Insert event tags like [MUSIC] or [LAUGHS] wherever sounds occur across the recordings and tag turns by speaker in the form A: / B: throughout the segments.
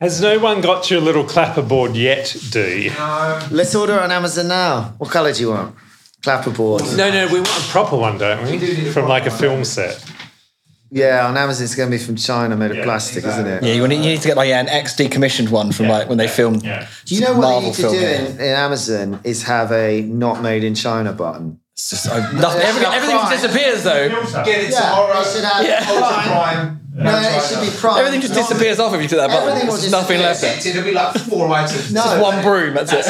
A: Has no one got your little clapperboard yet, D? No.
B: Let's order on Amazon now. What colour do you want? Clapperboard.
A: No, no, we want a proper one, don't we? From like a film set.
B: Yeah, on Amazon it's going to be from China, made of plastic, isn't it?
C: Yeah, you, want you need to get like yeah, an ex decommissioned one from like when they filmed.
A: Yeah.
B: Do you know what
C: Marvel
B: they need to do in, in Amazon is have a not made in China button.
C: It's just, I, nothing, everything, everything
B: Prime.
C: disappears though.
D: Get it
B: Yeah,
D: tomorrow.
B: they should have
C: Yeah.
B: Prime.
D: Prime.
B: No, it should be Prime.
C: Everything just
B: Not-
C: disappears off if you do that button.
B: Everything will
C: There's nothing left there.
D: It'll be like four items.
B: No,
C: Just one broom, that's it.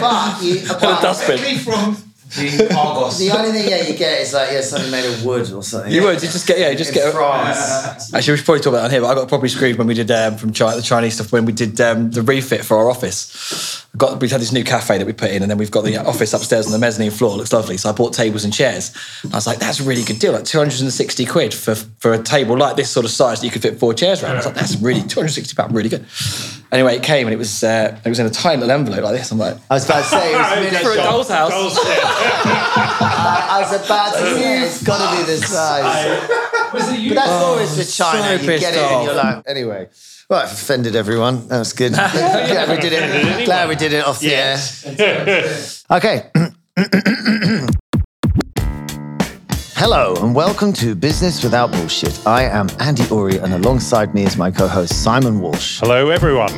B: but, you, [LAUGHS]
C: And a dustbin.
D: Only from the [LAUGHS] Argos.
B: the only thing yeah you get is like yeah something made of wood or something.
C: You would, you just get, yeah, you just
B: in
C: get. A,
B: France. [LAUGHS]
C: Actually, we should probably talk about that on here, but I got properly screwed when we did um, from China, the Chinese stuff, when we did um, the refit for our office. We've got, we've had this new cafe that we put in, and then we've got the [LAUGHS] office upstairs on the mezzanine floor. It looks lovely. So I bought tables and chairs. And I was like, that's a really good deal, like 260 quid for, for a table like this sort of size that you could fit four chairs around. I was like, that's really, 260 pounds, really good. Anyway, it came and it was uh, it was in a tiny little envelope like this. I'm like,
B: I was about to say it was [LAUGHS] miniature.
C: for a doll's house.
A: Goals set.
B: I, I was about to say it's got to be this size. But that's always with China.
C: so
B: you get it and you're like, anyway. Well, I've offended everyone. That was good. [LAUGHS] glad we did it. Glad we did it off the
A: Yes.
B: air. [LAUGHS] Okay. [CLEARS THROAT] Hello and welcome to Business Without Bullshit. I am Andy Uri and alongside me is my co-host Simon Walsh.
A: Hello, everyone.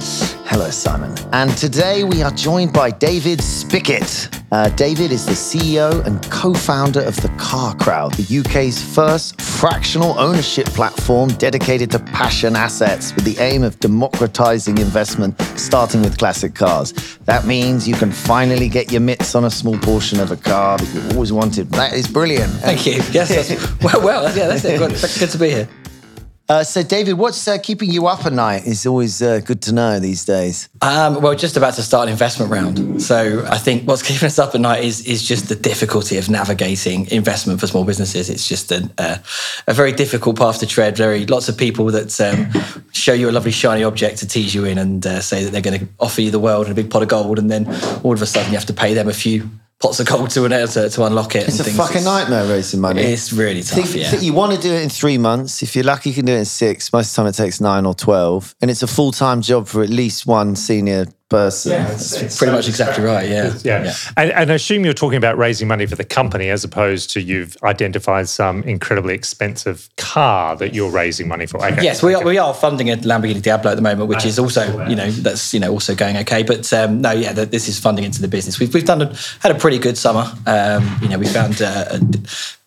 B: Hello, Simon. And today we are joined by David Spickett. Uh, David is the CEO and co founder of The Car Crowd, the UK's first fractional ownership platform dedicated to passion assets with the aim of democratizing investment, starting with classic cars. That means you can finally get your mitts on a small portion of a car that you've always wanted. That is brilliant.
C: Thank you. Yes, that's, [LAUGHS] well, well, yeah, that's it. Good, good to be here.
B: Uh, so, David, what's uh, keeping you up at night is always uh, good to know these days.
C: Um, well, just about to start an investment round. So I think what's [LAUGHS] keeping us up at night is is just the difficulty of navigating investment for small businesses. It's just a, a, a very difficult path to tread. Very lots of people that um, [LAUGHS] show you a lovely shiny object to tease you in and uh, say that they're going to offer you the world and a big pot of gold, and then all of a sudden you have to pay them a few pots of gold to to, to unlock it.
B: It's
C: and
B: a fucking nightmare raising money.
C: It's really tough.
B: think,
C: yeah.
B: think you want to do it in three months. If you're lucky, you can do it in six. Most of the time, it takes nine or 12. And it's a full time job for at least one senior person.
C: Pretty much exactly right. Yeah.
A: Yeah. And, and I assume you're talking about raising money for the company as opposed to you've identified some incredibly expensive car that you're raising money for. Okay.
C: Yes, we are, we are funding a Lamborghini Diablo at the moment, which is also, you know, that's you know also going okay. But um, no, yeah, th- this is funding into the business. We've we've done a, had a pretty good summer. Um, you know, we found uh, a d-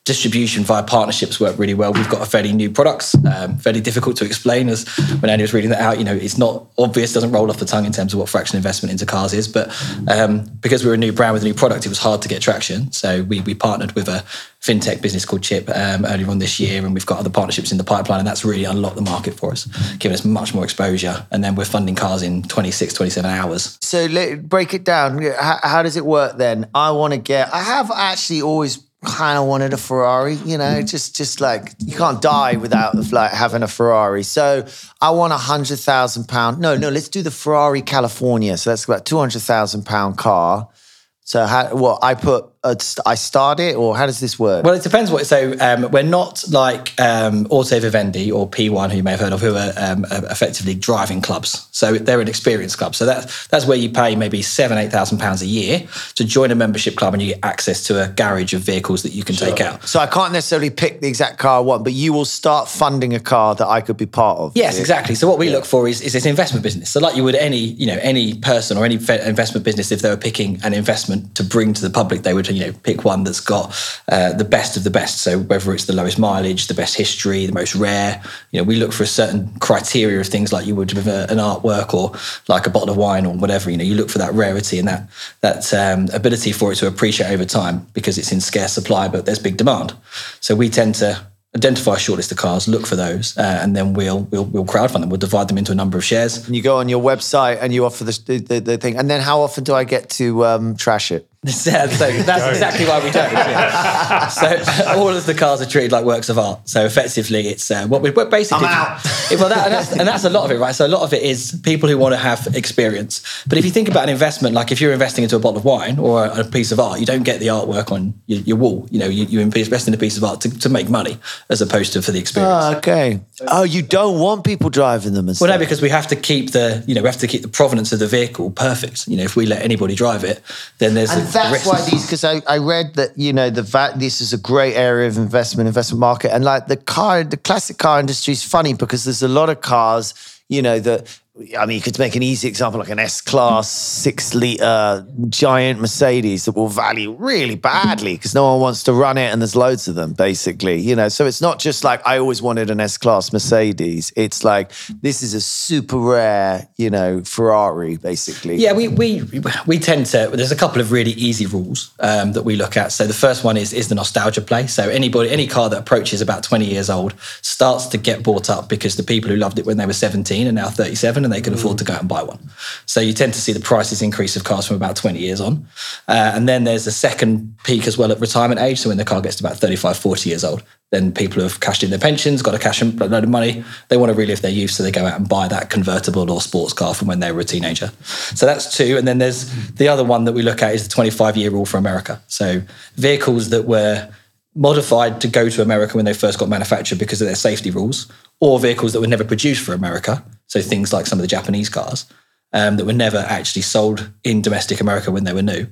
C: distribution via partnerships work really well. We've got a fairly new products, um, fairly difficult to explain. As when Andy was reading that out, you know, it's not obvious, doesn't roll off the tongue in terms of what fractional investment into cars is. But um, because we're a new brand with a new product, it was hard to get traction. So we we partnered with a fintech business called Chip um, earlier on this year, and we've got other partnerships in the pipeline, and that's really unlocked the market for us, giving us much more exposure. And then we're funding cars in 26, 27 hours.
B: So let, break it down. How, how does it work then? I want to get, I have actually always kind of wanted a Ferrari, you know, mm. just just like you can't die without like having a Ferrari. So I want a hundred thousand pound. No, no, let's do the Ferrari California. So that's about two hundred thousand pound car. So how? What I put? Uh, I start it, or how does this work?
C: Well, it depends what. So um, we're not like um, Auto Vivendi or P1, who you may have heard of, who are um, effectively driving clubs. So they're an experience club. So that's that's where you pay maybe seven, eight thousand pounds a year to join a membership club, and you get access to a garage of vehicles that you can take out.
B: so I can't necessarily pick the exact car I want, but you will start funding a car that I could be part of.
C: Yes, exactly. So what we look for is, is this investment business. So like you would any, you know, any person or any investment business, if they were picking an investment to bring to the public, they would, you know, pick one that's got uh, the best of the best. So whether it's the lowest mileage, the best history, the most rare, you know, we look for a certain criteria of things like you would with a, an artwork or like a bottle of wine or whatever. You know, you look for that rarity and that that um, ability for it to appreciate over time because it's in scarce supply, but there's big demand. So we tend to identify a short list of cars, look for those, uh, and then we'll, we'll we'll crowdfund them. We'll divide them into a number of shares.
B: And you go on your website and you offer the, the, the thing. And then how often do I get to um, trash it?
C: Yeah, [LAUGHS] so that's [LAUGHS] exactly why we don't. yeah. [LAUGHS] So all of the cars are treated like works of art. So effectively, it's uh, what we we're basically.
B: I'm out.
C: Yeah, well, that, and, that's, and that's a lot of it, right? So a lot of it is people who want to have experience. But if you think about an investment, like if you're investing into a bottle of wine or a, a piece of art, you don't get the artwork on your, your wall. You know, you, you invest in a piece of art to, to make money as opposed to for the experience.
B: Oh, okay. Oh, you don't want people driving them and
C: Well, no, because we have to keep the, you know, we have to keep the provenance of the vehicle perfect. You know, if we let anybody drive it, then there's
B: And
C: a, the
B: that's why these, because I, I read that, you know, the va- this is a great area of investment, investment market. And like the car, the classic car industry is funny because there's a lot of cars, you know, that, I mean, you could make an easy example like an S Class six liter giant Mercedes that will value really badly because no one wants to run it and there's loads of them, basically, you know. So it's not just like I always wanted an S Class Mercedes. It's like this is a super rare, you know, Ferrari, basically.
C: Yeah, we, we we tend to. There's a couple of really easy rules um, that we look at. So the first one is is the nostalgia play. So anybody, any car that approaches about 20 years old starts to get bought up because the people who loved it when they were 17 are now 37 they can afford to go out and buy one. So you tend to see the prices increase of cars from about 20 years on, uh, and then there's a second peak as well at retirement age. So when the car gets to about 35, 40 years old, then people have cashed in their pensions, got a cash in load of money. They want to relive their youth, so they go out and buy that convertible or sports car from when they were a teenager. So that's two. And then there's the other one that we look at is the 25 year rule for America. So vehicles that were modified to go to America when they first got manufactured because of their safety rules, or vehicles that were never produced for America. So things like some of the Japanese cars um, that were never actually sold in domestic America when they were new.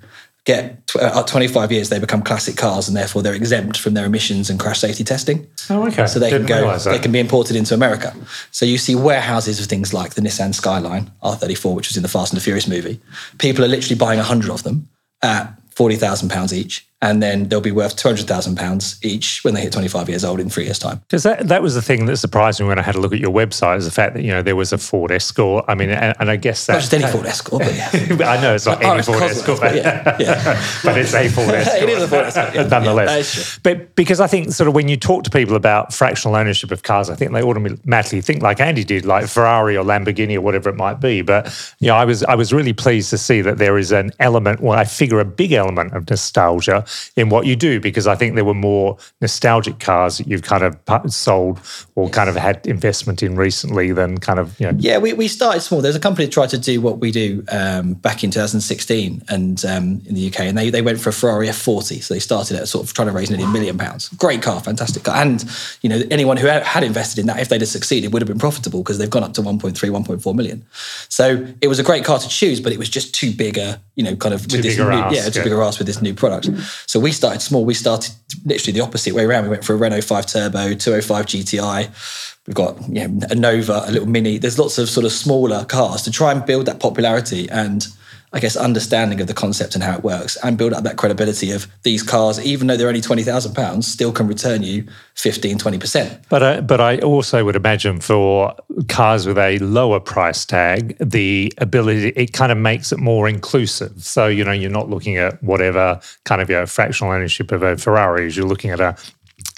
C: Get tw- uh, 25 years, they become classic cars, and therefore they're exempt from their emissions and crash safety testing.
A: Oh, okay.
C: So they
A: Didn't
C: can go, they can be imported into America. So you see warehouses of things like the Nissan Skyline R34, which was in the Fast and the Furious movie. People are literally buying 100 of them at 40,000 pounds each, and then they'll be worth 200,000 pounds each when they hit 25 years old in three years' time.
A: Because that, that was the thing that surprised me when I had a look at your website is the fact that, you know, there was a Ford Escort. I mean, and, and I guess that.
C: Not just any Ford Escort, but yeah. [LAUGHS]
A: I know it's not [LAUGHS]
C: Oh,
A: any Ford
C: Cosworth,
A: Escort,
C: but yeah, [LAUGHS] yeah.
A: but it's a Ford Escort.
C: It is a Ford Escort, yeah.
A: nonetheless.
C: Yeah, that is true.
A: But because I think sort of when you talk to people about fractional ownership of cars, I think they automatically think like Andy did, like Ferrari or Lamborghini or whatever it might be. But you know, I was I was really pleased to see that there is an element, well, I figure a big element of nostalgia in what you do because I think there were more nostalgic cars that you've kind of sold or kind of had investment in recently than kind of you know.
C: Yeah, we, we started small. There's a company that tried to do what we do um, back in 2016 and um, in the UK, and they, they went for a Ferrari F40. So they started at sort of trying to raise nearly a million pounds. Great car, fantastic car. And, you know, anyone who had, invested in that, if they'd have succeeded, would have been profitable because they've gone up to 1.3, 1.4 million. So it was a great car to choose, but it was just too big a, you know, kind of with this
A: big
C: new, yeah, too
A: yeah.
C: big a ask with this new product. So we started small. We started literally the opposite way around. We went for a Renault 5 Turbo, 205 GTI. We've got you know, a Nova, a little Mini. There's lots of sort of smaller cars to try and build that popularity and I guess understanding of the concept and how it works, and build up that credibility of these cars, even though they're only twenty thousand pounds, still can return you 15, 20 percent.
A: But I, but I also would imagine for cars with a lower price tag, the ability it kind of makes it more inclusive. So you know you're not looking at whatever kind of your know, fractional ownership of a Ferrari. You're looking at a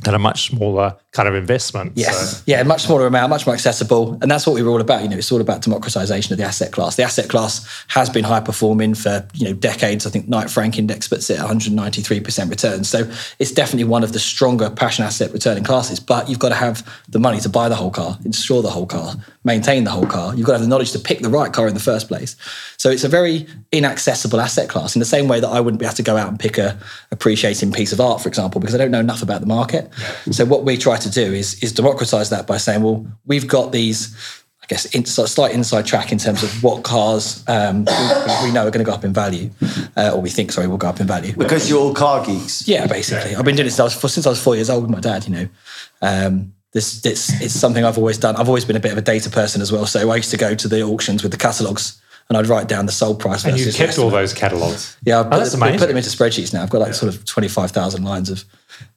A: at a much smaller kind of investment.
C: Yes.
A: So,
C: Yeah, much smaller amount, much more accessible. And that's what we were all about. You know, it's all about democratization of the asset class. The asset class has been high performing for, you know, decades. I think Knight Frank Index puts it at 193% return. So it's definitely one of the stronger passion asset returning classes. But you've got to have the money to buy the whole car, insure the whole car, maintain the whole car. You've got to have the knowledge to pick the right car in the first place. So it's a very inaccessible asset class in the same way that I wouldn't be able to go out and pick a appreciating piece of art, for example, because I don't know enough about the market. So what we try to do is, is democratize that by saying, well, we've got these, I guess, in, sort of slight inside track in terms of what cars um, we, we know are going to go up in value, uh, or we think, sorry, will go up in value.
B: Because you're all car geeks.
C: Yeah, basically. I've been doing this since I was, since I was four years old with my dad, you know. Um, this, this it's something I've always done. I've always been a bit of a data person as well. So I used to go to the auctions with the catalogs and I'd write down the sold price.
A: and you
C: versus
A: kept
C: the
A: all those catalogs.
C: Yeah, I put,
A: that's
C: them- I put them into spreadsheets now. I've got like sort of 25,000 lines of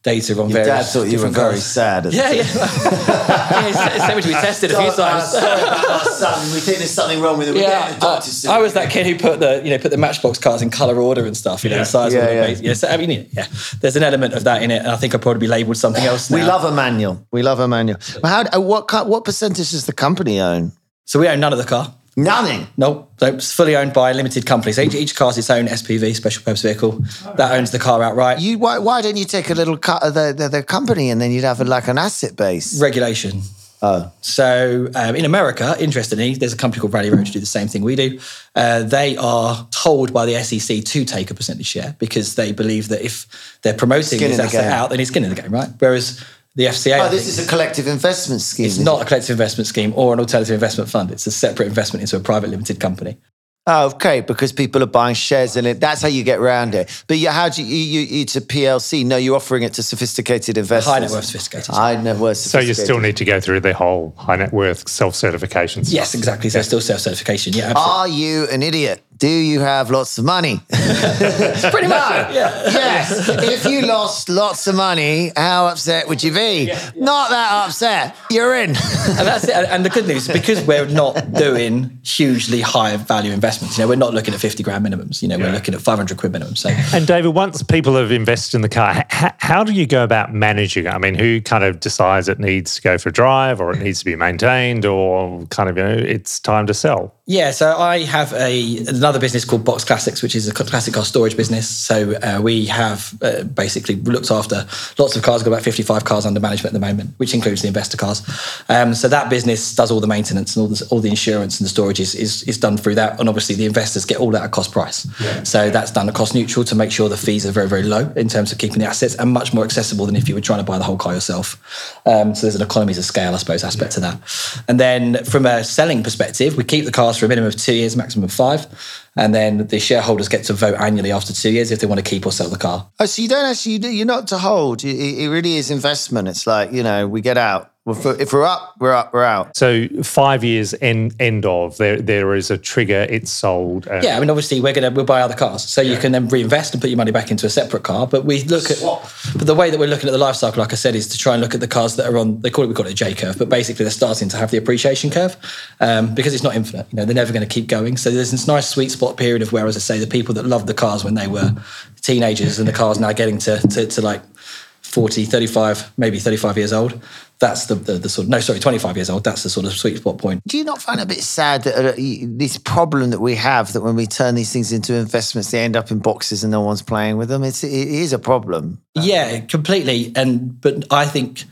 C: data on
B: Your
C: various
B: dad thought you were very
C: cars.
B: sad.
C: Yeah, yeah. [LAUGHS] yeah it's, it's something to be tested a few
B: Uh,
C: times.
B: sorry about our son. We think there's something wrong with him. We're
C: Yeah,
B: getting the doctor.
C: I, I was that kid who put the you know put the Matchbox cars in color order and stuff. You know,
A: Yeah.
C: the size
B: Yeah, yeah.
C: Yeah, so I mean, yeah, there's an element of that in it, and I think I'll probably be labelled something else. Now.
B: We love a manual. We love a manual. How? uh, What? What percentage does the company own?
C: So we own none of the car.
B: Nothing.
C: Nope. So it's fully owned by a limited companies. Each, each car has its own SPV, special purpose vehicle, that owns the car outright.
B: You why, why don't you take a little cut of the, the, the company and then you'd have a, like an asset base?
C: Regulation.
B: Oh.
C: So um, in America, interestingly, there's a company called Rally Road to do the same thing we do. Uh, they are told by the SEC to take a percentage share because they believe that if they're promoting
B: Skin
C: this
B: the
C: asset
B: game.
C: out, then it's skin in the game, right? Whereas the FCA, oh, I
B: Oh, this
C: think,
B: is a collective investment scheme.
C: it's not
B: it?
C: a collective investment scheme or an alternative investment fund. It's a separate investment into a private limited company.
B: Oh, okay, because people are buying shares in it. That's how you get around it. But you, how do you, you, you, it's a PLC? No, you're offering it to sophisticated investors.
C: High net worth sophisticated.
B: High net worth
A: So you still need to go through the whole high net worth self certification.
C: Yes, exactly. So still self certification. Yeah, absolutely.
B: Are you an idiot? Do you have lots of money? [LAUGHS]
C: pretty much. Yeah.
B: yes. If you lost lots of money, how upset would you be? Not that upset. You're in.
C: and that's it. And the good news is because we're not doing hugely high value investments. You know, we're not looking at fifty grand minimums. You know, we're
A: Yeah.
C: looking at five hundred quid minimums. So
A: And David, once people have invested in the car, h- how do you go about managing it? I mean, who kind of decides it needs to go for a drive or it needs to be maintained or kind of, you know, it's time to sell?
C: Yeah, so I have a another business called Box Classics, which is a classic car storage business. So uh, we have uh, basically looked after lots of cars. We've got about fifty five cars under management at the moment, which includes the investor cars. Um, so that business does all the maintenance and all the, all the insurance and the storage is, is is done through that. And obviously the investors get all that at cost price. So that's done at cost neutral to make sure the fees are very very low in terms of keeping the assets and much more accessible than if you were trying to buy the whole car yourself. Um, so there's an economies of scale, I suppose, aspect to that. And then from a selling perspective, we keep the cars for a minimum of two years, maximum of five. And then the shareholders get to vote annually after two years if they want to keep or sell the car.
B: Oh, so you don't actually, you're not to hold. It, it really is investment. It's like, you know, we get out. If we're, if we're up, we're up, we're out.
A: So five years end, end of, there there is a trigger, it's sold. uh,
C: Yeah, I mean, obviously, we're gonna we'll buy other cars, so you can then reinvest and put your money back into a separate car. But we look at, but the way that we're looking at the life cycle, like I said, is to try and look at the cars that are on. They call it we call it a J curve, but basically they're starting to have the appreciation curve um, because it's not infinite. You know, they're never going to keep going. So there's this nice sweet spot period of where, as I say, the people that loved the cars when they were teenagers and the cars now getting to to, to like 40, 35, maybe 35 years old. That's the, the the sort of no, sorry, 25 years old. That's the sort of sweet spot point.
B: Do you not find it a bit sad that uh, this problem that we have that when we turn these things into investments, they end up in boxes and no one's playing with them? It's, it is a problem.
C: Yeah, completely. And but I think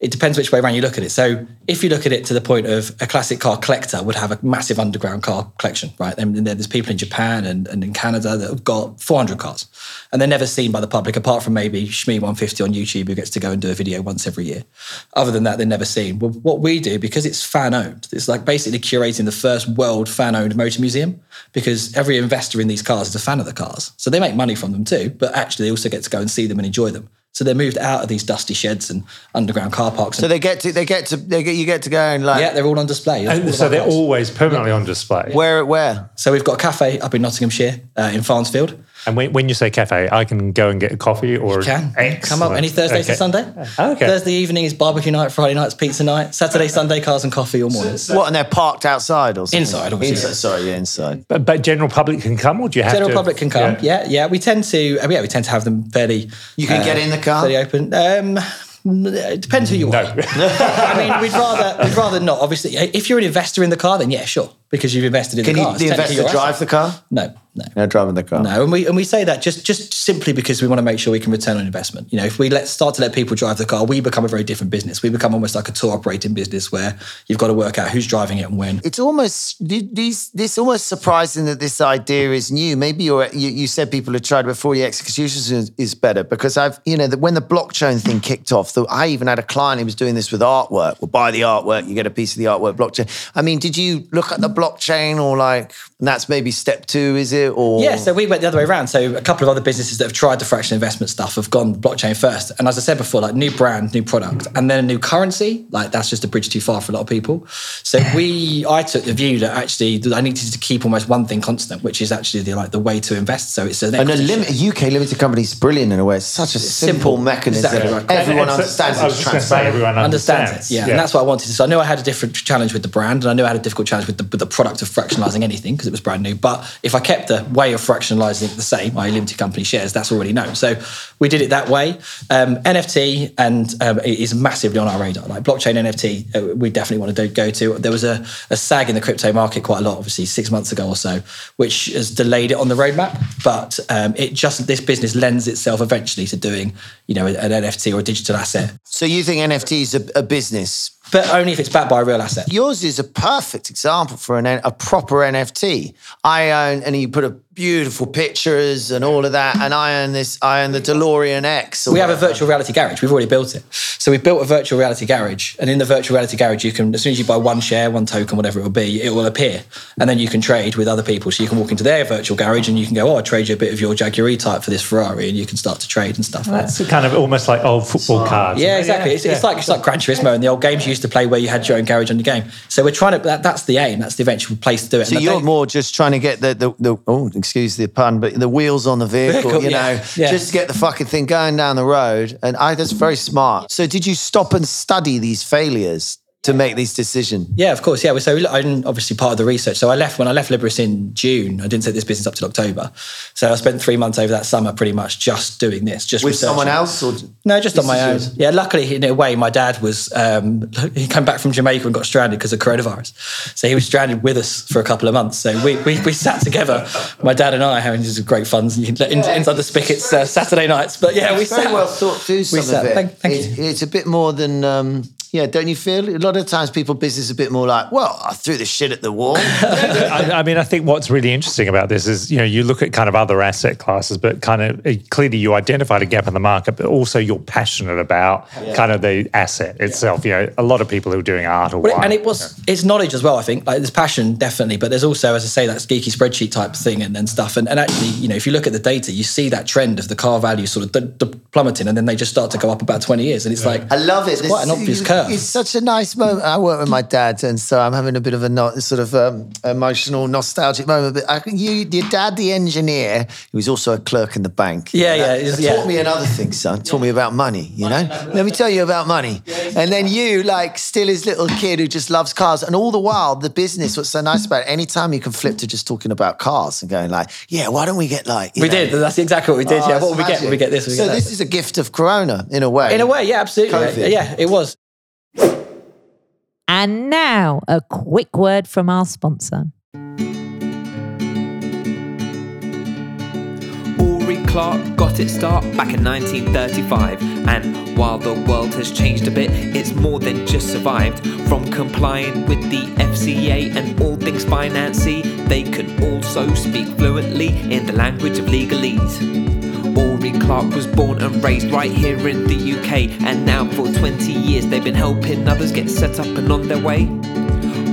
C: it depends which way around you look at it. So if you look at it to the point of a classic car collector would have a massive underground car collection, right? And there's people in Japan and, and in Canada that have got 400 cars, and they're never seen by the public apart from maybe Shmee150 on YouTube who gets to go and do a video once every year. Other than that, they're never seen. Well, what we do because it's fan owned, it's like basically curating the first world fan owned motor museum because every investor in these cars is a fan of the cars, so they make money from them too. But actually, they also get to go and see them and enjoy them. So they're moved out of these dusty sheds and underground car parks.
B: So they get to, they get to, they get, you get to go and like,
C: yeah, they're all on display. All
A: so they're
C: cars.
A: always permanently on display.
B: where, where?
C: So we've got a cafe up in Nottinghamshire uh, in Farnsfield.
A: And when, when you say cafe, I can go and get a coffee or
C: Can
A: Excellent.
C: come up any Thursday to
A: Okay.
C: Sunday.
A: Okay.
C: Thursday evening is barbecue night. Friday night's pizza night. Saturday, [LAUGHS] Sunday cars and coffee all morning.
B: What, and they're parked outside or something?
C: Inside, obviously.
B: Inside, sorry, yeah, inside.
A: But, but general public can come, or do you have
C: General
A: to?
C: public can come. Yeah. yeah, We tend to. uh, Yeah, we tend to have them fairly.
B: You can
C: uh,
B: get in the car?
C: Fairly open. Um, it depends who you are. [LAUGHS] I mean, we'd rather we'd rather not. Obviously, if you're an investor in the car, then yeah, sure, because you've invested in
B: Can
C: the
B: you,
C: car. Technically
B: investor drive
C: asset.
B: the car?
C: No, no.
B: No, driving the car.
C: No, and we and we say that just just simply because we want to make sure we can return on investment. You know, if we let start to let people drive the car, we become a very different business. We become almost like a tour operating business where you've got to work out who's driving it and when.
B: It's almost these. This almost surprising that this idea is new. Maybe you're, you you said people had tried before. The execution is, is better because I've you know that when the blockchain thing kicked off, the, I even had a client who was doing this with artwork. Well, buy the artwork, you get a piece of the artwork blockchain. I mean, did you look at the blockchain or like and that's maybe step two? Is it or
C: Yeah, so we went the other way around. So a couple of other businesses that have tried the fractional investment stuff have gone blockchain first. And as I said before, like new brand, new product, and then a new currency, like that's just a bridge too far for a lot of people. So we, I took the view that actually I needed to keep almost one thing constant, which is actually the like the way to invest. So it's an
B: And a,
C: equity
B: lim- UK limited company is brilliant in a way. It's such a simple,
C: simple.
B: mechanism.
C: Exactly right.
B: Everyone
A: And- and
B: understands
A: I was just gonna say everyone
C: understands
A: understands.
C: it. Yeah. and that's what I wanted. So I knew I had a different challenge with the brand, and I knew I had a difficult challenge with the, with the product of fractionalizing anything because it was brand new. But if I kept the way of fractionalizing it the same, my limited company shares, that's already known. So we did it that way. Um, NFT and um, it is massively on our radar. Like blockchain NFT, uh, we definitely want to go to. There was a, a sag in the crypto market quite a lot, obviously six months ago or so, which has delayed it on the roadmap. But um, it just this business lends itself eventually to doing, you know, an NFT or a digital asset,
B: So you think NFT is a, a business?
C: But only if it's backed by a real asset.
B: Yours is a perfect example for an, a proper NFT. I own, and you put a beautiful pictures and all of that, and I own this. I own the DeLorean X. or
C: We have a virtual reality garage. We've already built it. So we've built a virtual reality garage, and in the virtual reality garage, you can as soon as you buy one share, one token, whatever it will be, it will appear, and then you can trade with other people. So you can walk into their virtual garage and you can go, "Oh, I'll trade you a bit of your Jaguar E-Type for this Ferrari," and you can start to trade and stuff. like that.
A: That's kind of almost like old football cards.
C: Yeah, exactly. it's, it's like it's like Gran Turismo and the old games you used to play where you had your own garage on your game. So we're trying to. That, that's the aim. That's the eventual place to do it.
B: So
C: And I
B: you're
C: don't-
B: more just trying to get the, the, the oh, excuse the pun, but the wheels on the vehicle,
C: Vehicle,
B: you
C: yeah,
B: know,
C: yeah.
B: just to get the fucking thing going down the road. And I, that's very smart. So did you stop and study these failures to make these decisions?
C: Yeah, of course. Yeah. So I'm obviously part of the research. So I left when I left Liberis in June. I didn't set this business up till October. So I spent three months over that summer pretty much just doing this, just
B: With someone else? Or
C: No, just on my own.
B: yours?
C: Yeah, luckily in a way, my dad was um, [LAUGHS] he came back from Jamaica and got stranded because of coronavirus. So he was stranded with us for a couple of months. So we we, we sat together, my dad and I, having just great fun in, in, inside the spigots uh, Saturday nights. But yeah, we
B: very
C: sat.
B: well thought through some of it.
C: thank- thank
B: It- It's a bit more than, um, yeah, don't you feel? A lot of times people business a bit more like, well, I threw the shit at the wall. [LAUGHS]
A: I, I mean, I think what's really interesting about this is, you know, you look at kind of other asset classes, but kind of uh, clearly you identified a gap in the market, but also you're passionate about kind of the asset itself. You know, a lot of people who are doing art or
C: Well,
A: wine.
C: and it was it's knowledge as well. I think like there's passion definitely, but there's also, as I say, that geeky spreadsheet type thing and, and stuff. And, and actually, you know, if you look at the data, you see that trend of the car value sort of d- d- plummeting, and then they just start to go up about 20 years, and it's like
B: I love it.
C: It's quite an
B: This-
C: obvious curve.
B: It's such a nice moment. I work with my dad, and so I'm having a bit of a no, sort of um, emotional, nostalgic moment. But I, you, your dad, the engineer, he was also a clerk in the bank.
C: Yeah,
B: know,
C: yeah,
B: that
C: yeah.
B: Taught me another thing, son. Taught me about money. You know, let me tell you about money. And then you, like, still his little kid who just loves cars, and all the while, the business. What's so nice about it? Anytime you can flip to just talking about cars and going like, yeah, why don't we get like?
C: we
B: know,
C: did. That's exactly what we did.
B: Oh,
C: yeah, what we get?
B: magic.
C: We get this? We
B: so
C: get
B: this is a gift of Corona in a way.
C: in a way, yeah, absolutely.
B: COVID.
C: Yeah, it was.
E: And now, a quick word from our sponsor.
F: Uri Clark got its start back in 1935, and while the world has changed a bit, it's more than just survived. From complying with the FCA and all things financy, they can also speak fluently in the language of legalese. Uri Clark was born and raised right here in the UK, and now for 20 years they've been helping others get set up and on their way.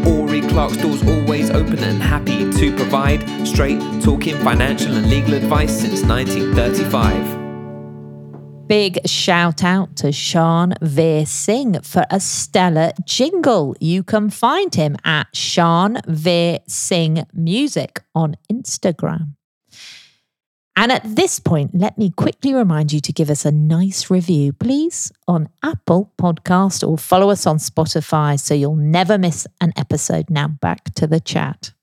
F: Uri Clark's doors always open and happy to provide straight talking financial and legal advice since 1935.
E: Big shout out to Sean Veer Singh for a stellar jingle. You can find him at Sean Veer Singh Music on Instagram. And at this point, let me quickly remind you to give us a nice review, please, on Apple Podcast or follow us on Spotify so you'll never miss an episode. Now back to the chat.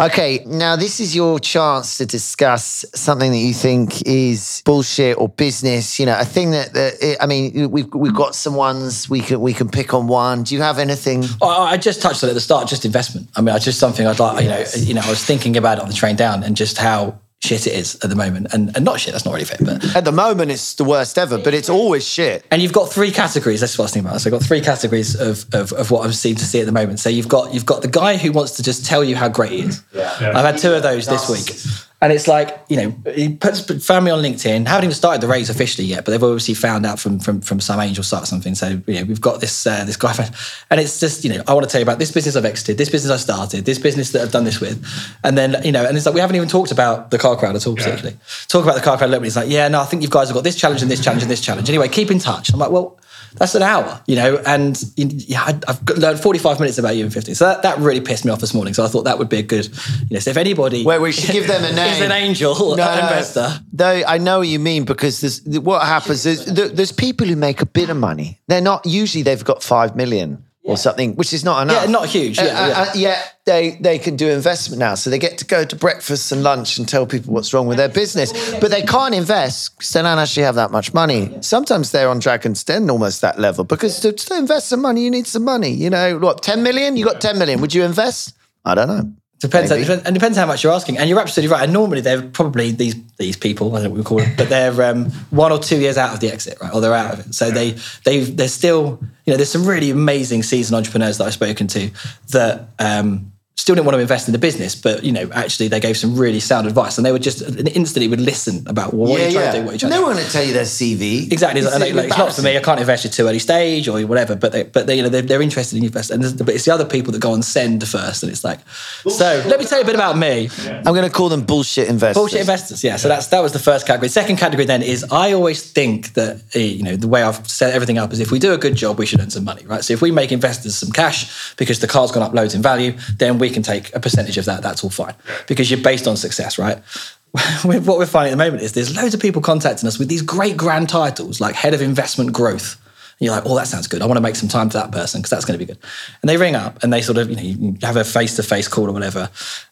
B: Okay, now this is your chance to discuss something that you think is bullshit or business. You know, a thing that, that I mean, we've we've got some ones we can we can pick on one. Do you have anything?
C: I I just touched on it at the start, just investment. I mean, I just something I'd like, you know, you know, I was thinking about it on the train down and just how shit it is at the moment. And, and not shit, that's not really fair, but
B: At the moment, it's the worst ever, but it's always shit.
C: And you've got three categories. That's what I was thinking about. So I've got three categories of, of, of what I'm seeing to see at the moment. So you've got you've got the guy who wants to just tell you how great he is. I've had two of those this week. And it's like, you know, he puts found me on LinkedIn, haven't even started the raise officially yet, but they've obviously found out from from, from some angel site or something. So, you know, we've got this uh, this guy [LAUGHS] and it's just, you know, I want to tell you about this business I've exited, this business I started, this business that I've done this with. And then, you know, and it's like we haven't even talked about the car crowd at all, particularly. Talk about the car crowd a little bit. He's like, yeah, no, I think you guys have got this challenge and this challenge and this challenge. Anyway, keep in touch. I'm like, well, that's an hour, you know, and yeah, I've learned 45 minutes about you in 50. So that, that really pissed me off this morning. So I thought that would be a good, you know, so if anybody
B: Wait, we should give them a [LAUGHS] name.
C: is an angel,
B: No,
C: an investor.
B: Though I know what you mean because there's, what happens is there's people who make a bit of money. They're not usually they've got five million or something, which is not enough.
C: Yeah, not huge, yeah,
B: Uh,
C: yeah.
B: uh, uh, yet they they can do investment now, so they get to go to breakfast and lunch and tell people what's wrong with their business, but they can't invest because they don't actually have that much money. Sometimes they're on Dragon's Den almost that level because to, to invest some money, you need some money. You know, what ten million? You got ten million. Would you invest? I don't know.
C: Depends,
B: Maybe.
C: and depends how much you're asking. And you're absolutely right. And normally they're probably these these people, I don't know what we call them, but they're um, one or two years out of the exit, right? Or they're out of it. So they they they're still, you know, there's some really amazing seasoned entrepreneurs that I've spoken to that um, still didn't want to invest in the business, but you know, actually they gave some really sound advice, and they would just instantly would listen about well, what are you trying to do, what are you trying
B: no
C: to do.
B: one will tell you their CV.
C: Exactly,
B: It's
C: like, like, it's not for me. I can't invest at too early stage or whatever. But they, but they, you know, they're, they're interested in invest, and but it's the other people that go on send first, and it's like, so let me tell you a bit about me.
B: I'm going to call them bullshit investors.
C: Bullshit investors, yeah. So that's that was the first category. Second category then is I always think that eh, you know the way I've set everything up is if we do a good job, we should earn some money, right? So if we make investors some cash because the car's gone up loads in value, then we can take a percentage of that. That's all fine because you're based on success, right? [LAUGHS] what we're finding at the moment is there's loads of people contacting us with these great grand titles like head of investment growth. And you're like, oh, that sounds good. I want to make some time for that person because that's going to be good. And they ring up and they sort of, you know, you have a face to face call or whatever.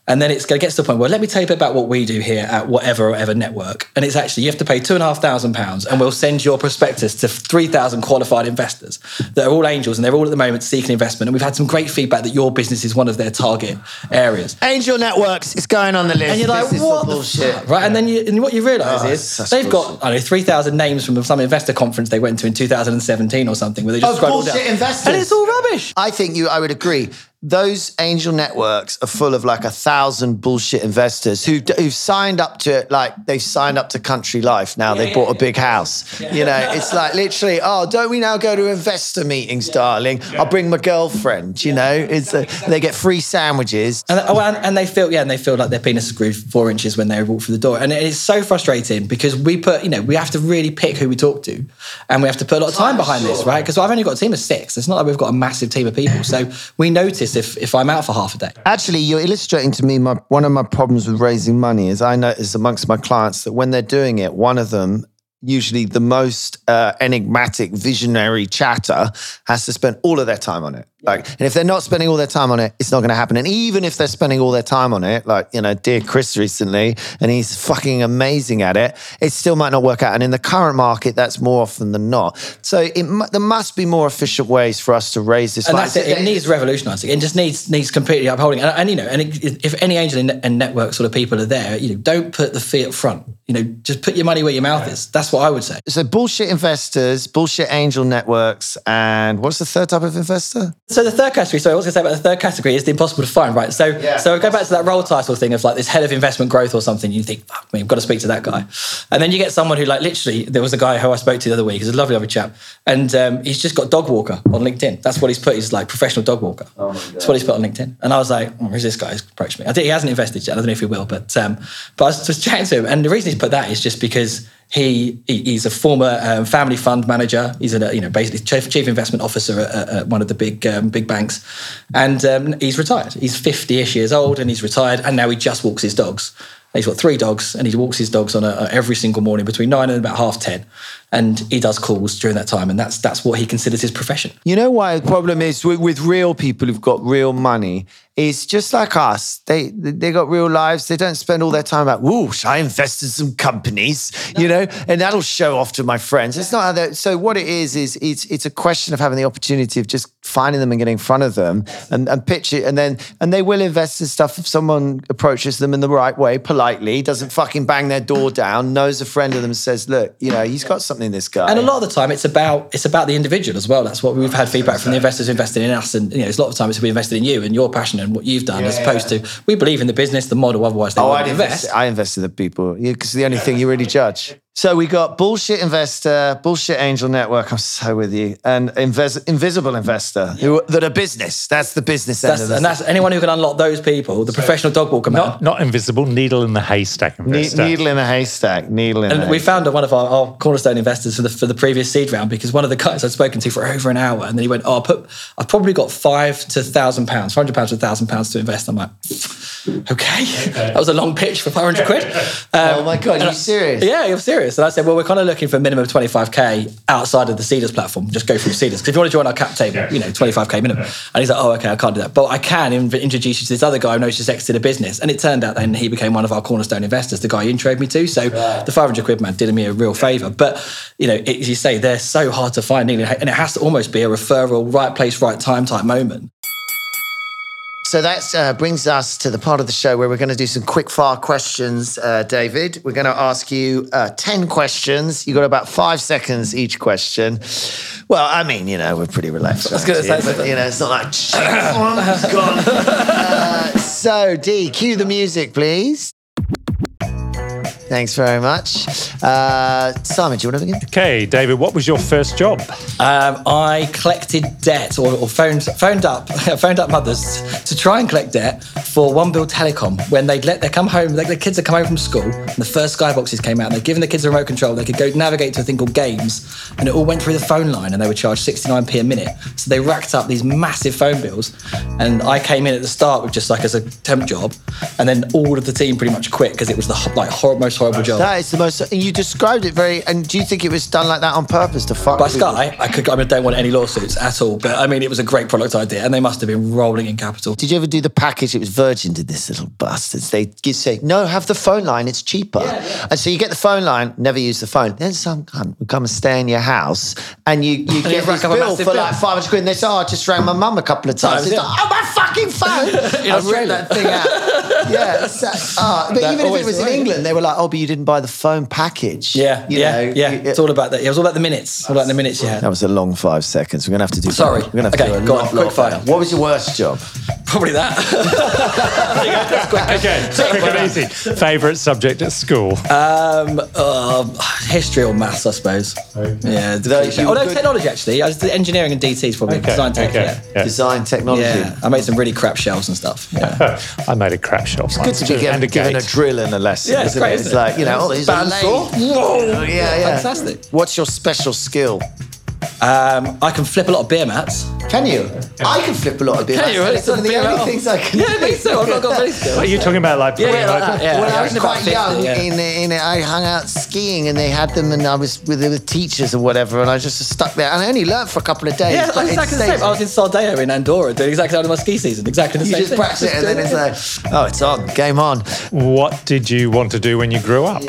C: And then it's going to get to the point where let me tell you a bit about what we do here at whatever, whatever network. And it's actually, you have to pay two and a half thousand pounds and we'll send your prospectus to 3,000 qualified investors that are all angels and they're all at the moment seeking investment. And we've had some great feedback that your business is one of their target areas.
B: Angel networks. It's going on the list.
C: And you're like,
B: This is
C: what
B: the
C: the
B: bullshit?
C: fuck? right? And then you, and what you realise
B: Oh,
C: is they've
B: bullshit.
C: got I don't know three thousand names from some investor conference they went to in 2017 or something, where they just
B: Of bullshit
C: down.
B: investors.
C: and it's all rubbish.
B: I think you. I would agree. Those angel networks are full of like a thousand bullshit investors who who've signed up to it like they've signed up to Country Life. Now they bought a big house. You know, it's like literally. Oh, don't we now go to investor meetings, darling? I'll bring my girlfriend. You know, it's uh, a, they get free sandwiches.
C: And, oh, and, and they feel yeah, and they feel like their penis is grew four inches when they walk through the door, and it's so frustrating because we put you know we have to really pick who we talk to, and we have to put a lot of time behind this, right? Because I've only got a team of six. It's not like we've got a massive team of people, so we notice if if I'm out for half a day.
B: Actually, you're illustrating to me my one of my problems with raising money is I notice amongst my clients that when they're doing it, one of them, usually the most uh, enigmatic, visionary chatter, has to spend all of their time on it. Like, and if they're not spending all their time on it, it's not going to happen. And even if they're spending all their time on it, like you know, dear Chris recently, and he's fucking amazing at it, it still might not work out. And in the current market, that's more often than not. So it, there must be more efficient ways for us to raise this.
C: and that's it. It needs revolutionising. It just needs needs completely upholding. And, and you know, and it, if any angel and, and network sort of people are there, you know, don't put the fee up front. You know, just put your money where your mouth is. That's what I would say.
B: So bullshit investors, bullshit angel networks, and what's the third type of investor?
C: So the third category, sorry, I was going to say about the third category is the impossible to find, right? So, so go back to that role title thing of like this head of investment growth or something. You think, fuck me, I've got to speak to that guy, and then you get someone who like literally. There was a guy who I spoke to the other week. He's a lovely, lovely chap, and um, he's just got dog walker on LinkedIn. That's what he's put. He's like professional dog walker. Oh That's what he's put on LinkedIn. And I was like, oh, who's this guy who's approached me? I think he hasn't invested yet. I don't know if he will, but um, but I was just chatting to him, and the reason he's put that is just because he, he he's a former um, family fund manager. He's a you know basically chief, chief investment officer at, at- at one of the big um, big banks, and um, he's retired. He's fifty-ish years old, and he's retired, and now he just walks his dogs. He's got three dogs, and he walks his dogs on a, a- every single morning between nine and about half ten, and he does calls during that time, and that's that's what he considers his profession.
B: You know why the problem is with, with real people who've got real money is just like us. They they got real lives. They don't spend all their time about, whoosh, I invested in some companies, you know, and that'll show off to my friends. It's not how that. So what it is is it's it's a question of having the opportunity of just finding them and getting in front of them and, and pitch it, and then and they will invest in stuff if someone approaches them in the right way, politely, doesn't fucking bang their door down, knows a friend of them, says, look, you know, he's got something. This guy.
C: And a lot of the time, it's about it's about the individual as well. That's what we've had feedback from the investors investing in us, and you know, it's a lot of times we invested in you and your passion and what you've done, as opposed to we believe in the business, the model. Otherwise, they
B: Oh,
C: wouldn't invest.
B: invest. I invest in the people because the only thing you really judge. So we got bullshit investor, bullshit angel network. I'm so with you, and invis- invisible investor who that are business. That's the business end
C: That's,
B: of this.
C: and that's anyone who can unlock those people, the professional dog walker man.
A: Not, not invisible, needle in the haystack
B: Ne- needle in the haystack. Needle in. a
C: And we
B: haystack.
C: found one of our, our cornerstone investors for the for the previous seed round because one of the guys I'd spoken to for over an hour, and then he went, "Oh, I put, I've probably got five to thousand pounds, five hundred pounds to thousand pounds to invest." I'm like, "Okay, that was a long pitch for five hundred quid." Um, [LAUGHS]
B: Oh my god, are you serious?
C: yeah, you're serious. Serious. And I said, well, we're kind of looking for a minimum of 25k outside of the Seedrs platform. Just go through Seedrs. Because if you want to join our cap table, you know, 25k minimum. And he's like, oh, okay, I can't do that. But I can in- introduce you to this other guy who knows just exited a business. And it turned out then he became one of our cornerstone investors, the guy you introed me to. So the 500 quid man did me a real favour. But, you know, it, as you say, they're so hard to find. And it has to almost be a referral, right place, right time type moment.
B: So that uh, brings us to the part of the show where we're going to do some quick fire questions, uh, David. We're going to ask you uh, 10 questions. You've got about five seconds each question. Well, I mean, you know, we're pretty relaxed.
C: I was
B: here,
C: say
B: but, you know, it's not like, "Shit, one's gone. Uh, so, D, cue the music, please. Thanks very much. Uh, Simon, do you want to begin?
A: Okay, David, what was your first job?
C: Um, I collected debt or, or phoned, phoned up [LAUGHS] phoned up mothers to try and collect debt for One Bill Telecom when they'd let they come home, like the kids had come home from school and the first skyboxes came out and they'd given the kids a remote control, they could go navigate to a thing called games and it all went through the phone line and they were charged 69p a minute. So they racked up these massive phone bills and I came in at the start with just like as a temp job and then all of the team pretty much quit because it was the like hor- most horrible job.
B: That is the most. And you described it very. And do you think it was done like that on purpose to fuck?
C: By
B: people?
C: Sky, I could I mean, don't want any lawsuits at all, but I mean it was a great product idea and they must have been rolling in capital.
B: Did you ever do the package? It was Virgin did this little bastards. They say, no, have the phone line, it's cheaper. And so you get the phone line, never use the phone. Then some cunt will come and stay in your house and you, you [LAUGHS] get
C: rack
B: this bill for
C: bill.
B: like 500 quid. And they say, oh, I just rang my mum a couple of times. It's
C: yeah.
B: like, oh, my fucking phone. [LAUGHS] I ripped that thing out. [LAUGHS] yeah. that- ah, but
C: That
B: even if it was in. England, they were like, oh, but you didn't buy the phone package.
C: Yeah,
B: You
C: yeah,
B: know,
C: yeah.
B: you-
C: it's all about that. Yeah, It was all about the minutes. All about the minutes you had.
B: that was a long five seconds. We're gonna have to do.
C: Sorry.
B: We're gonna have to
C: Okay,
B: do a
C: go on,
B: lot,
C: quick fire.
B: What was your worst job?
C: Probably that.
A: Okay, [LAUGHS] quick and easy. Favorite subject at school?
C: um, uh, history or maths, I suppose. Yeah. the
B: Though
C: cliche. Oh no,
B: could-
C: technology actually. I was engineering and DT's is probably
A: Okay,
C: design tech.
A: okay,
C: Yeah.
A: yeah.
B: Design technology.
C: Yeah, I made some really crap shells and stuff. Yeah. [LAUGHS]
A: I made a crap shop.
B: Good to be given, given a drill and a lesson.
C: Yeah, it's
B: isn't
C: great,
B: it?
C: isn't
B: It's
C: it?
B: like, you know, oh, these are
C: Bandsaw?
B: Whoa. Yeah, yeah.
C: Fantastic.
B: What's your special skill?
C: Um, I can flip a lot of beer mats.
B: Can you? I can flip a lot of beer.
C: Can you?
B: That's some of the only things I can
C: Yeah, me too. I've not got many skills.
A: Are you talking about like
C: Yeah, yeah,
A: like-
C: like that, yeah.
B: when
C: yeah,
B: I was quite young,
C: yeah.
B: in, in I hung out skiing and they had them, and I was with the teachers or whatever, and I just stuck there, and I only learnt for a couple of days.
C: Yeah,
B: but
C: it's exactly the
B: stays-
C: same. I was in Soldeu in Andorra doing exactly out of my ski season. Exactly the
B: You
C: same
B: You
C: just
B: practice it, and then it's like, oh, it's on, game on.
A: What did you want to do when you grew up?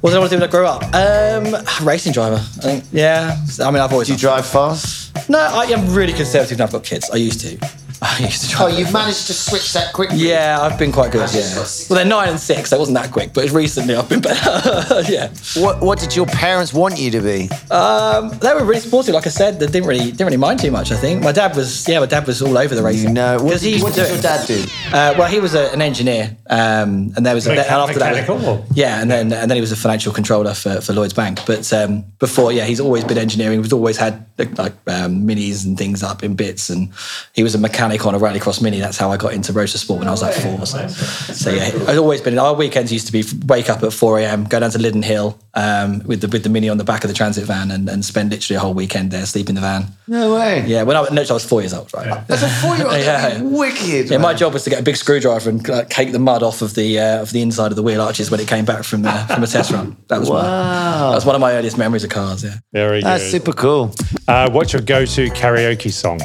C: What did I want to do when I grew up? Um, racing driver. I think. Yeah. I mean, I've always.
B: Do you drive fast?
C: No, I am really conservative now. I've got kids. I used to. I [LAUGHS] used to
B: Oh, you've managed to switch that quickly.
C: Yeah, I've been quite good. Yeah. Well, they're nine and six. That wasn't that quick, but recently I've been better. [LAUGHS] yeah.
B: What What did your parents want you to be?
C: Um, they were really supportive. Like I said, they didn't really didn't really mind too much. I think my dad was. Yeah, my dad was all over the racing.
B: You know, what,
C: 'Cause he
B: did, what did your dad do?
C: Uh, well, he was a, an engineer, um, and there was a, and after that,
A: mechanical or-
C: yeah, and then and then he was a financial controller for, for Lloyd's Bank. But um, before, yeah, he's always been engineering. He's always had like, like um, minis and things up in bits, and he was a mechanic on a rallycross mini. That's how I got into motor sport when I was like four. So, so yeah, I've always been. Our weekends used to be wake up at four a.m., go down to Lydden Hill um, with the with the mini on the back of the transit van, and, and spend literally a whole weekend there, sleep in the van.
B: No way.
C: Yeah, when I, no, I was four years old, right?
B: As a four-year-old, [LAUGHS]
C: Yeah.
B: wicked.
C: Yeah, my job was to get a big screwdriver and uh, cake the mud off of the uh, of the inside of the wheel arches when it came back from uh, from a test run. That was my, that was one of my earliest memories of cars. Yeah.
A: Very
B: That's
A: good.
B: super cool.
A: Uh, what's your go-to karaoke song?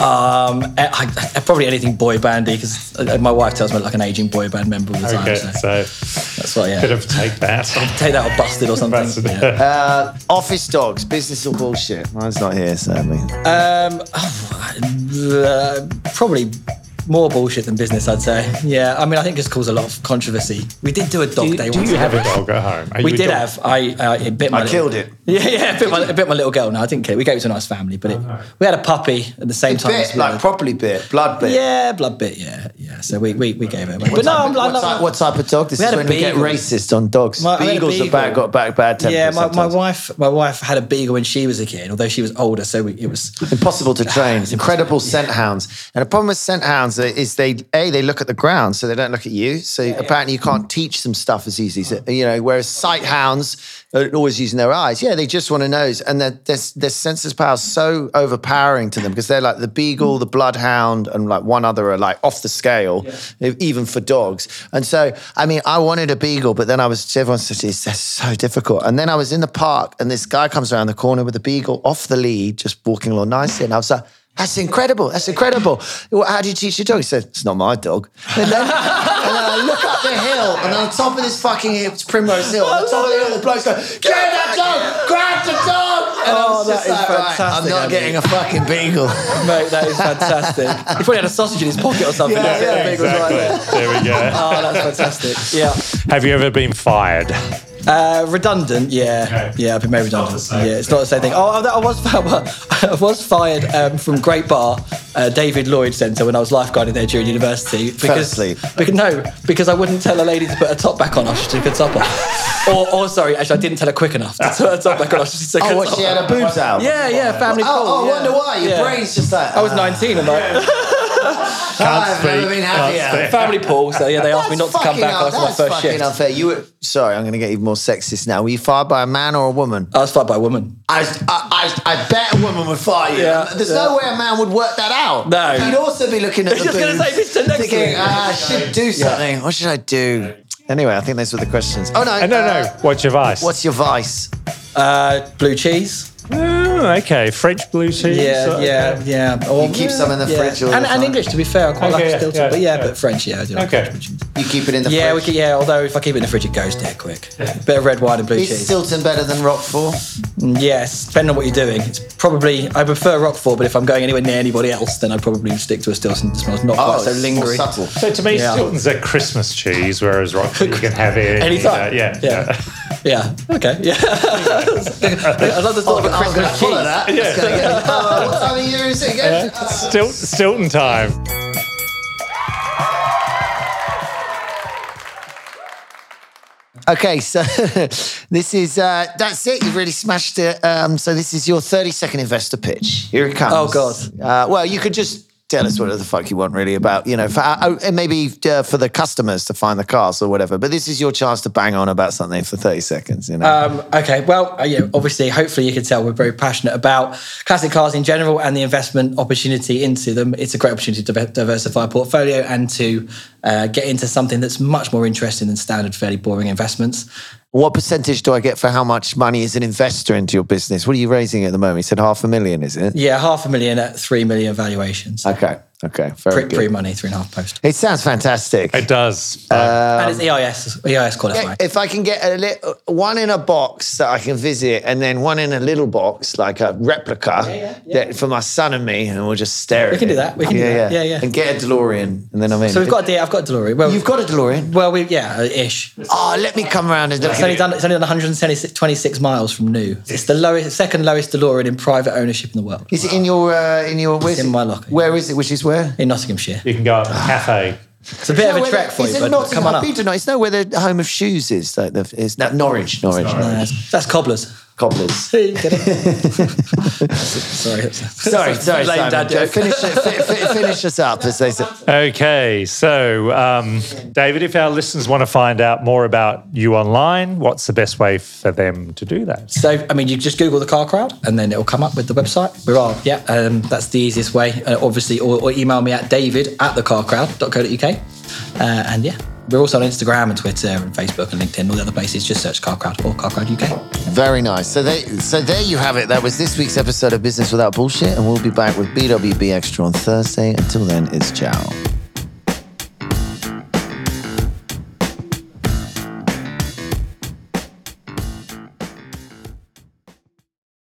C: Um, I, I, probably anything boy bandy because my wife tells me I'm like an aging boy band member all the time.
A: Okay,
C: So
A: so
C: that's why. Yeah.
A: could have take that. [LAUGHS]
C: Take that or busted or something.
A: Busted.
C: Yeah. [LAUGHS]
B: Uh, office dogs, business or bullshit? Mine's not here, sadly.
C: Um, [SIGHS] uh, probably more bullshit than business, I'd say. Yeah, I mean, I think it's caused a lot of controversy. We did do a dog
A: Do,
C: day
A: do
C: once.
A: you have a dog at home? Are
C: We did
A: dog-
C: have. I, I it bit my.
B: I
C: little-
B: killed it. [LAUGHS]
C: Yeah, yeah, it bit, my, it bit my little girl. No, I didn't kill it. We gave it to a nice family, but it, oh, we had a puppy at the same time. as
B: Bit,
C: we
B: like
C: had-
B: properly bit, blood bit.
C: yeah, blood bit. Yeah, yeah. So we we, we gave it. Away.
B: What
C: But no,
B: type
C: I'm
B: of-
C: like,
B: what, type, what type of dog? This
C: We
B: is
C: a
B: when we get
C: beagle.
B: racist on dogs.
C: My- we had a
B: Beagles are
C: beagle.
B: bad, got back bad tempers.
C: Yeah, my, my wife my wife had a beagle when she was a kid, although she was older, so we, it was
B: Impossible to train. [SIGHS] Incredible scent hounds. And the problem with scent hounds is they a they look at the ground, so they don't look at you. So apparently you can't teach them stuff as easy. So, you know, whereas oh, sight hounds, are always using their eyes. Yeah, they just want to nose, and their their, their senses power is so overpowering to them because they're like the beagle, the bloodhound, and like one other are like off the scale, e- even for dogs. And so, I mean, I wanted a beagle, but then I was everyone said it's that's so difficult. And then I was in the park, and this guy comes around the corner with a beagle off the lead, just walking along nicely, and I was like. That's incredible. That's incredible. Well, How do you teach your dog? He said, It's not my dog. And then, and then I look up the hill, and on top of this fucking hill, it's Primrose Hill, on the top of the hill, the bloke's going, Get that dog! Grab the dog! And I
C: Oh,
B: was just
C: that is
B: like, right, I'm
C: fantastic,
B: not
C: Andy.
B: getting a fucking beagle. [LAUGHS]
C: Mate, that is fantastic. he probably had a sausage in his pocket or something.
B: Yeah,
C: Yeah,
B: yeah,
C: big was right there.
A: Exactly. There we go.
C: Oh, that's fantastic. Yeah.
A: Have you ever been fired?
C: Uh, redundant, yeah, yeah. I've been made redundant. Yeah, it's not the same thing. Oh, I I was [LAUGHS] I was fired um, from Great Barr, uh, David Lloyd Centre when I was lifeguarding there during university because,
B: asleep.
C: because no, because I wouldn't tell a lady to put her top back on after she took her top off. [LAUGHS] Or, or sorry, actually, I didn't tell her quick enough to put her top back on after she took her
B: Oh, what,
C: top
B: she had
C: off.
B: her boobs out?
C: Yeah, yeah, family
B: Oh,
C: pool.
B: oh, I
C: yeah.
B: wonder why. Your
C: Yeah.
B: brain's just like.
C: I was
B: ah,
C: 19 and like
B: I've never been happier. [LAUGHS]
C: family pool, so yeah, they asked me not to come back
B: un-
C: after my
B: that's
C: first
B: fucking
C: shift.
B: unfair. You were sorry. I'm going to get even more sexist now. Were you fired by a man or a woman?
C: I was fired by a woman.
B: I, I, I, I bet a woman would fire you.
C: Yeah,
B: There's
C: yeah.
B: no way a man would work that out.
C: No.
B: He'd also be looking at the
C: Just gonna
B: boobs,
C: say, "Mr. next
B: thinking, ah, I should do something. What should I do? Anyway, I think those were the questions. Oh no,
A: Uh, no,
B: uh,
A: no. What's your vice?
B: What's your vice?
C: Uh, blue cheese.
A: Oh, okay, French blue cheese.
C: Yeah,
A: Okay.
C: yeah, yeah. Or,
B: You keep some in the
C: yeah.
B: fridge all the
C: and, and? English, to be fair, I quite
A: Okay,
C: like
A: yeah,
C: Stilton,
A: yeah,
C: but yeah,
A: yeah.
C: but French, yeah, I do like
A: Okay.
C: French cheese.
B: You keep it in the fridge.
C: Yeah, we
B: fridge.
C: could, yeah. Although if I keep it in the fridge, it goes dead quick. Bit of red wine and blue
B: Is
C: cheese.
B: Stilton better than Roquefort?
C: yes, depending on what you're doing. It's probably I prefer Roquefort, but if I'm going anywhere near anybody else, then I'd probably stick to a Stilton It smells not quite so
B: Oh, it's more
C: lingery.
B: subtle.
A: So to me,
C: Yeah.
A: Stilton's a Christmas cheese, whereas Roquefort you can have it [LAUGHS]
C: Anytime.
A: uh, yeah,
C: yeah, yeah. Okay, yeah. [LAUGHS] [LAUGHS] I love the thought of a
B: I'm going
C: Christmas
B: follow
C: cheese.
B: that. It's gonna get- uh, what time of year is it again?
A: Stil- Stilton time.
B: Okay, so [LAUGHS] this is uh, that's it. You've really smashed it. Um, so this is your thirty-second investor pitch. Here it comes.
C: Oh, God.
B: Uh, well, you could just tell us whatever the fuck you want, really, about you know, for, uh, and maybe uh, for the customers to find the cars or whatever. But this is your chance to bang on about something for thirty seconds. You know.
C: Um, okay, well, uh, yeah, obviously, hopefully, you can tell we're very passionate about classic cars in general and the investment opportunity into them. It's a great opportunity to diversify portfolio and to uh, get into something that's much more interesting than standard, fairly boring investments.
B: What percentage do I get for how much money is an investor into your business? What are you raising at the moment? You said half a million, is it?
C: Yeah, half a million at three million valuations.
B: Okay. Okay. Very
C: Pre,
B: good.
C: pre money, three and a half post.
B: it sounds fantastic.
A: It does.
C: and it's EIS, EIS qualified.
B: If I can get a li- one in a box that I can visit, and then one in a little box, like a replica, that- for my son and me, and we'll just stare at
C: We can
B: it.
C: do that. We can do that. Yeah, yeah.
B: And get a DeLorean, and then I'm in.
C: So we've got a D, I've got a DeLorean. Well,
B: You've got a DeLorean?
C: well, we yeah, uh, ish.
B: Oh, let me come around and look
C: It's only done. It's only done 126 miles from new. It's the lowest, second lowest DeLorean in private ownership in the world.
B: Is it in your uh, in your? Where's
C: in
B: it?
C: my locker.
B: Where is it? Which is where?
C: In Nottinghamshire.
A: you can go up to a cafe.
C: It's a bit of a trek for you, but
B: Nottingham?
C: come on
B: I've
C: up.
B: been to Nor- It's no where the home of shoes is. Like the, is that Norwich? Norwich.
C: Uh, that's, that's cobblers.
B: Cobblers. [LAUGHS]
C: Get it? Sorry.
B: Sorry, sorry, Simon.
C: dad joke.
B: Finish, it, fi- fi- finish us up, as they say.
A: Okay, so um, David, if our listeners want to find out more about you online, what's the best way for them to do that?
C: So, I mean, you just Google the car crowd and then it'll come up with the website. We're on. Yeah, um, that's the easiest way. Uh, obviously, or, or email me at david at thecarcrowd.co.uk. Uh, and yeah, we're also on Instagram and Twitter and Facebook and LinkedIn, all the other places. Just search Car Crowd or Car Crowd UK.
B: Very nice. So, so there you have it. That was this week's episode of Business Without Bullshit, and we'll be back with BWB Extra on Thursday. Until then, it's ciao.